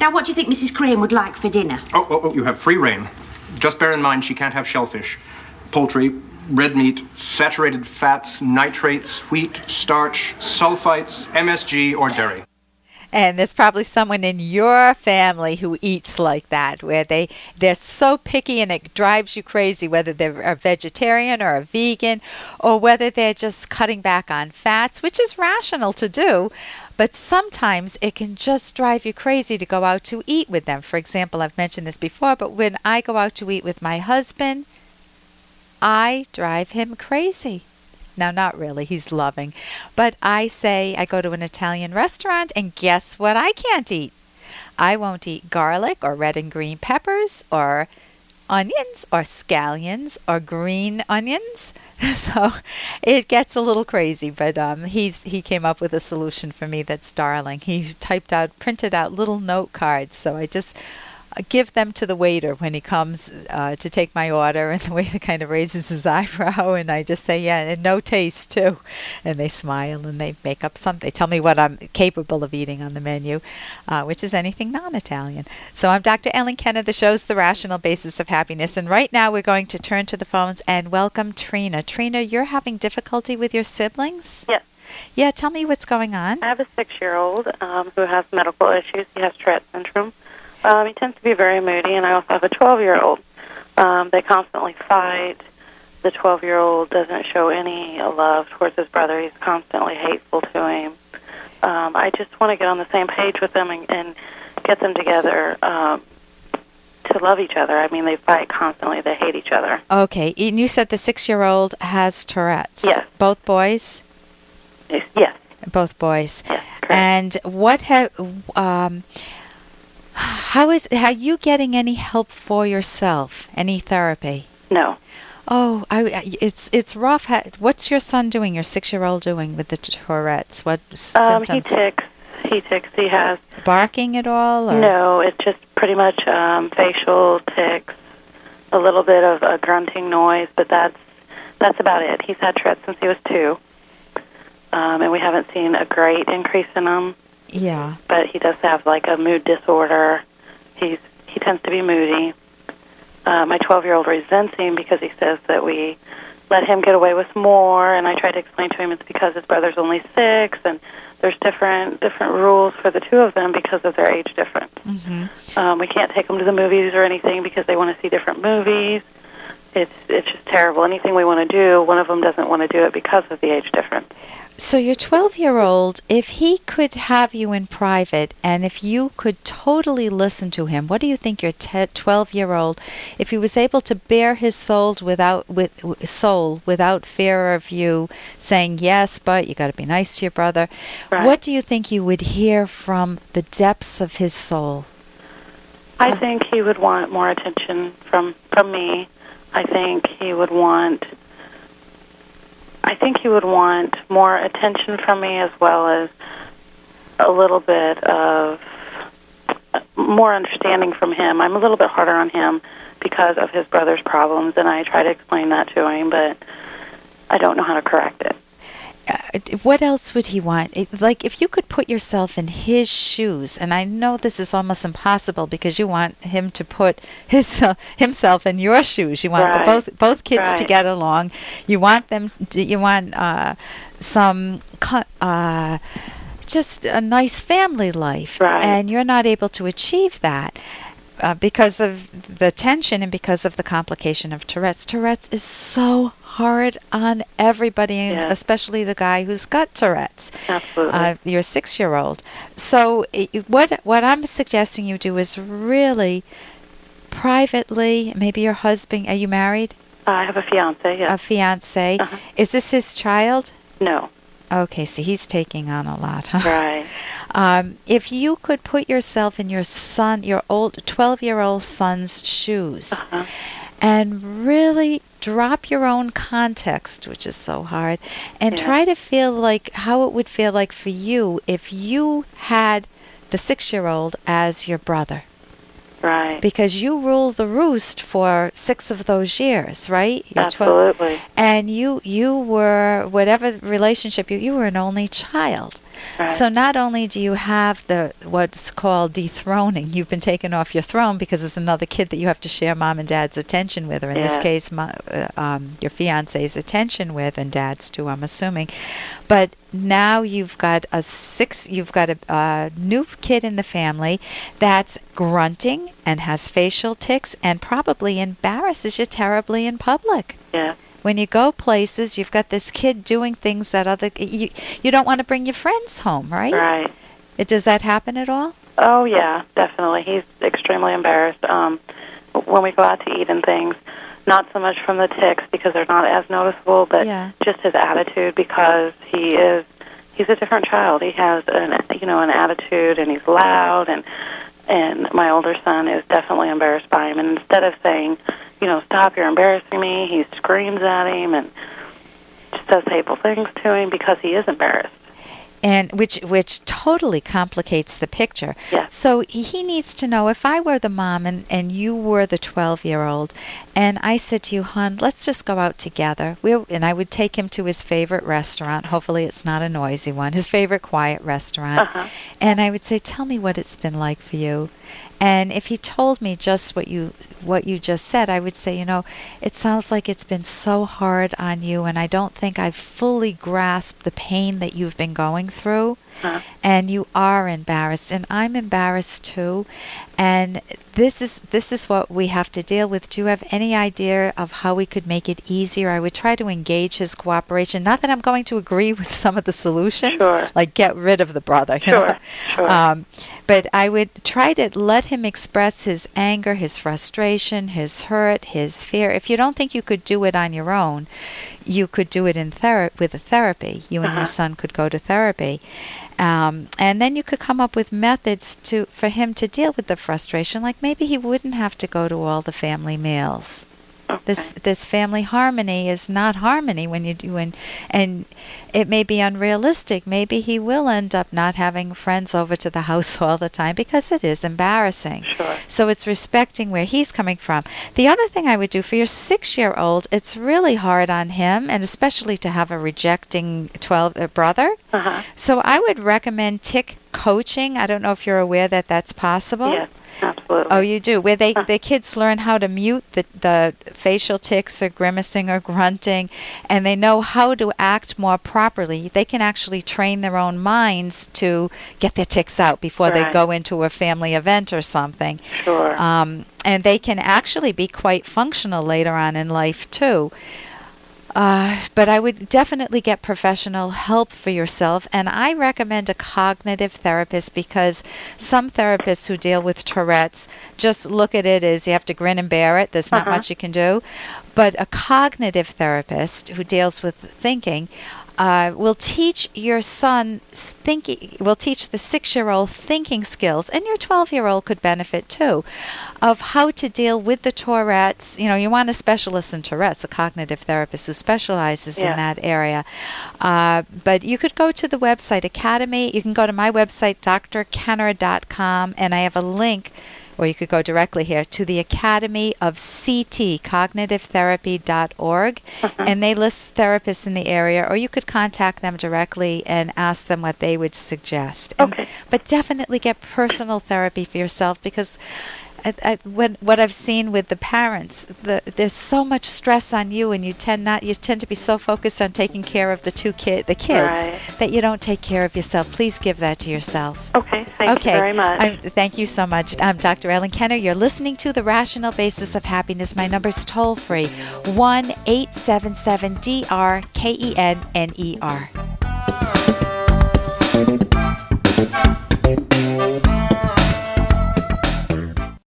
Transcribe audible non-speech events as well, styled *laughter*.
Now, what do you think Mrs. Crane would like for dinner? Oh, oh, oh, you have free rein. Just bear in mind she can't have shellfish, poultry, red meat, saturated fats, nitrates, wheat, starch, sulfites, MSG, or dairy. And there's probably someone in your family who eats like that, where they they're so picky and it drives you crazy, whether they're a vegetarian or a vegan, or whether they're just cutting back on fats, which is rational to do. But sometimes it can just drive you crazy to go out to eat with them. For example, I've mentioned this before, but when I go out to eat with my husband, I drive him crazy. Now, not really, he's loving. But I say I go to an Italian restaurant, and guess what I can't eat? I won't eat garlic or red and green peppers or onions or scallions or green onions. *laughs* So it gets a little crazy, but um, he's he came up with a solution for me that's darling. He typed out, printed out little note cards. So I just give them to the waiter when he comes uh, to take my order, and the waiter kind of raises his *laughs* eyebrow, and I just say, "Yeah, and no taste too," and they smile and they make up some. They tell me what I'm capable of eating on the menu, uh, which is anything non-Italian. So I'm Dr. Ellen Kenner. The show's The Rational Basis of Happiness, and right now we're going to turn to the phones and welcome Trina. Trina, you're having difficulty with your siblings. Yes. Yeah, tell me what's going on. I have a six-year-old um, who has medical issues. He has Tourette syndrome. Um, he tends to be very moody, and I also have a 12 year old. Um, they constantly fight. The 12 year old doesn't show any love towards his brother. He's constantly hateful to him. Um, I just want to get on the same page with them and, and get them together um, to love each other. I mean, they fight constantly, they hate each other. Okay, and you said the six year old has Tourette's. Yes. Both boys? Yes. Both boys. Yes. Correct. And what have. Um, how is are you getting any help for yourself? Any therapy? No. Oh, I, it's it's rough. Ha- What's your son doing? Your six-year-old doing with the Tourette's? What Um, he symptoms? tics. He tics. He has Barking at all? Or? No, it's just pretty much um, facial tics, a little bit of a grunting noise, but that's that's about it. He's had Tourette's since he was two, um, and we haven't seen a great increase in him. Yeah. But he does have like a mood disorder. He's he tends to be moody. Uh, my 12 year old resents him because he says that we let him get away with more, and I try to explain to him it's because his brother's only six, and there's different different rules for the two of them because of their age difference. Mm-hmm. Um, we can't take them to the movies or anything because they want to see different movies. It's it's just terrible. Anything we want to do, one of them doesn't want to do it because of the age difference. So your 12-year-old, if he could have you in private, and if you could totally listen to him, what do you think your 12-year-old, if he was able to bare his soul without with soul without fear of you saying yes, but you got to be nice to your brother, Right. what do you think you would hear from the depths of his soul? I think he would want more attention from from me. I think he would want I think he would want more attention from me as well as a little bit of more understanding from him. I'm a little bit harder on him because of his brother's problems and I try to explain that to him, but I don't know how to correct it. Uh, what else would he want? It, like, if you could put yourself in his shoes, and I know this is almost impossible because you want him to put his uh, *laughs* himself in your shoes. You want the both both kids to get along. You want them. To, you want uh, some. Uh, just a nice family life, Right. and you're not able to achieve that. Uh, because of the tension and because of the complication of Tourette's. Tourette's is so hard on everybody, and especially the guy who's got Tourette's. Absolutely. Uh, your six-year-old. So i what what I'm suggesting you do is really privately. Maybe your husband. Are you married? I have a fiance, yes. A fiance. Uh-huh. Is this his child? no. Okay, so he's taking on a lot, huh? Right. *laughs* Um, if you could put yourself in your son, your old 12 year old son's shoes, Uh-huh. and really drop your own context, which is so hard, and Yeah. try to feel like how it would feel like for you if you had the six year old as your brother. Right. Because you ruled the roost for six of those years, right? You're 12 Absolutely. and you you were whatever relationship you you were an only child Right. So not only do you have the what's called dethroning, you've been taken off your throne because there's another kid that you have to share mom and dad's attention with, or in this case, mo- uh, um, your fiance's attention with, and dad's too, I'm assuming. But now you've got a six, you've got a, a new kid in the family that's grunting and has facial tics and probably embarrasses you terribly in public yeah. When you go places, you've got this kid doing things that other you you don't want to bring your friends home, right? Right. It, does that happen at all? Oh yeah, definitely. He's extremely embarrassed um, when we go out to eat and things. Not so much from the tics because they're not as noticeable, but Yeah. just his attitude because he is he's a different child. He has an you know an attitude and he's loud and and my older son is definitely embarrassed by him. And instead of saying, you know, stop, you're embarrassing me, he screams at him and just says hateful things to him because he is embarrassed. And which which totally complicates the picture. Yes. So he he needs to know if I were the mom and, and you were the 12 year old, and I said to you, hon, let's just go out together. We and I would take him to his favorite restaurant. Hopefully, it's not a noisy one. His favorite quiet restaurant. Uh-huh. And I would say, tell me what it's been like for you. And if he told me just what you what you just said, I would say, you know, it sounds like it's been so hard on you, and I don't think I've fully grasped the pain that you've been going through. Uh-huh. And you are embarrassed, and I'm embarrassed too. And this is this is what we have to deal with. Do you have any idea of how we could make it easier? I would try to engage his cooperation. Not that I'm going to agree with some of the solutions, Sure. like get rid of the brother. You Sure, know? sure. Um, but I would try to let him express his anger, his frustration, his hurt, his fear. If you don't think you could do it on your own, you could do it in thera- with a therapy. You and Uh-huh. your son could go to therapy. Um, and then you could come up with methods to for him to deal with the frustration. Like maybe he wouldn't have to go to all the family meals. This Okay. this family harmony is not harmony when you do and and it may be unrealistic. Maybe he will end up not having friends over to the house *laughs* all the time because it is embarrassing. Sure. So it's respecting where he's coming from. The other thing I would do for your six year old, it's really hard on him, and especially to have a rejecting 12 uh, brother. Uh-huh. So I would recommend tic coaching. I don't know if you're aware that that's possible. Yes, absolutely. Oh, you do. Where they Huh. the kids learn how to mute the the facial tics or grimacing or grunting, and they know how to act more properly. They can actually train their own minds to get their tics out before they go into a family event or something. Sure. Um, and they can actually be quite functional later on in life too. Uh, but I would definitely get professional help for yourself, and I recommend a cognitive therapist because some therapists who deal with Tourette's just look at it as you have to grin and bear it. There's not Uh-huh. much you can do. But a cognitive therapist who deals with thinking uh, will teach your son thinking, will teach the six year old thinking skills, and your 12 year old could benefit too, of how to deal with the Tourette's. You know, you want a specialist in Tourette's, a cognitive therapist who specializes Yeah. in that area. Uh, but you could go to the website Academy. You can go to my website, drkenner.com, and I have a link or you could go directly here to the Academy of CT, cognitivetherapy.org, uh-huh. and they list therapists in the area, or you could contact them directly and ask them what they would suggest. And- Okay. but definitely get personal therapy for yourself because. I, I, when, what I've seen with the parents, the, there's so much stress on you, and you tend not you tend to be so focused on taking care of the two kid the kids Right. that you don't take care of yourself. Please give that to yourself. okay. Thank okay. you very much. I'm, thank you so much. I'm Dr. Ellen Kenner. You're listening to The Rational Basis of Happiness. My number is toll free 1 877 D R K E N N E R.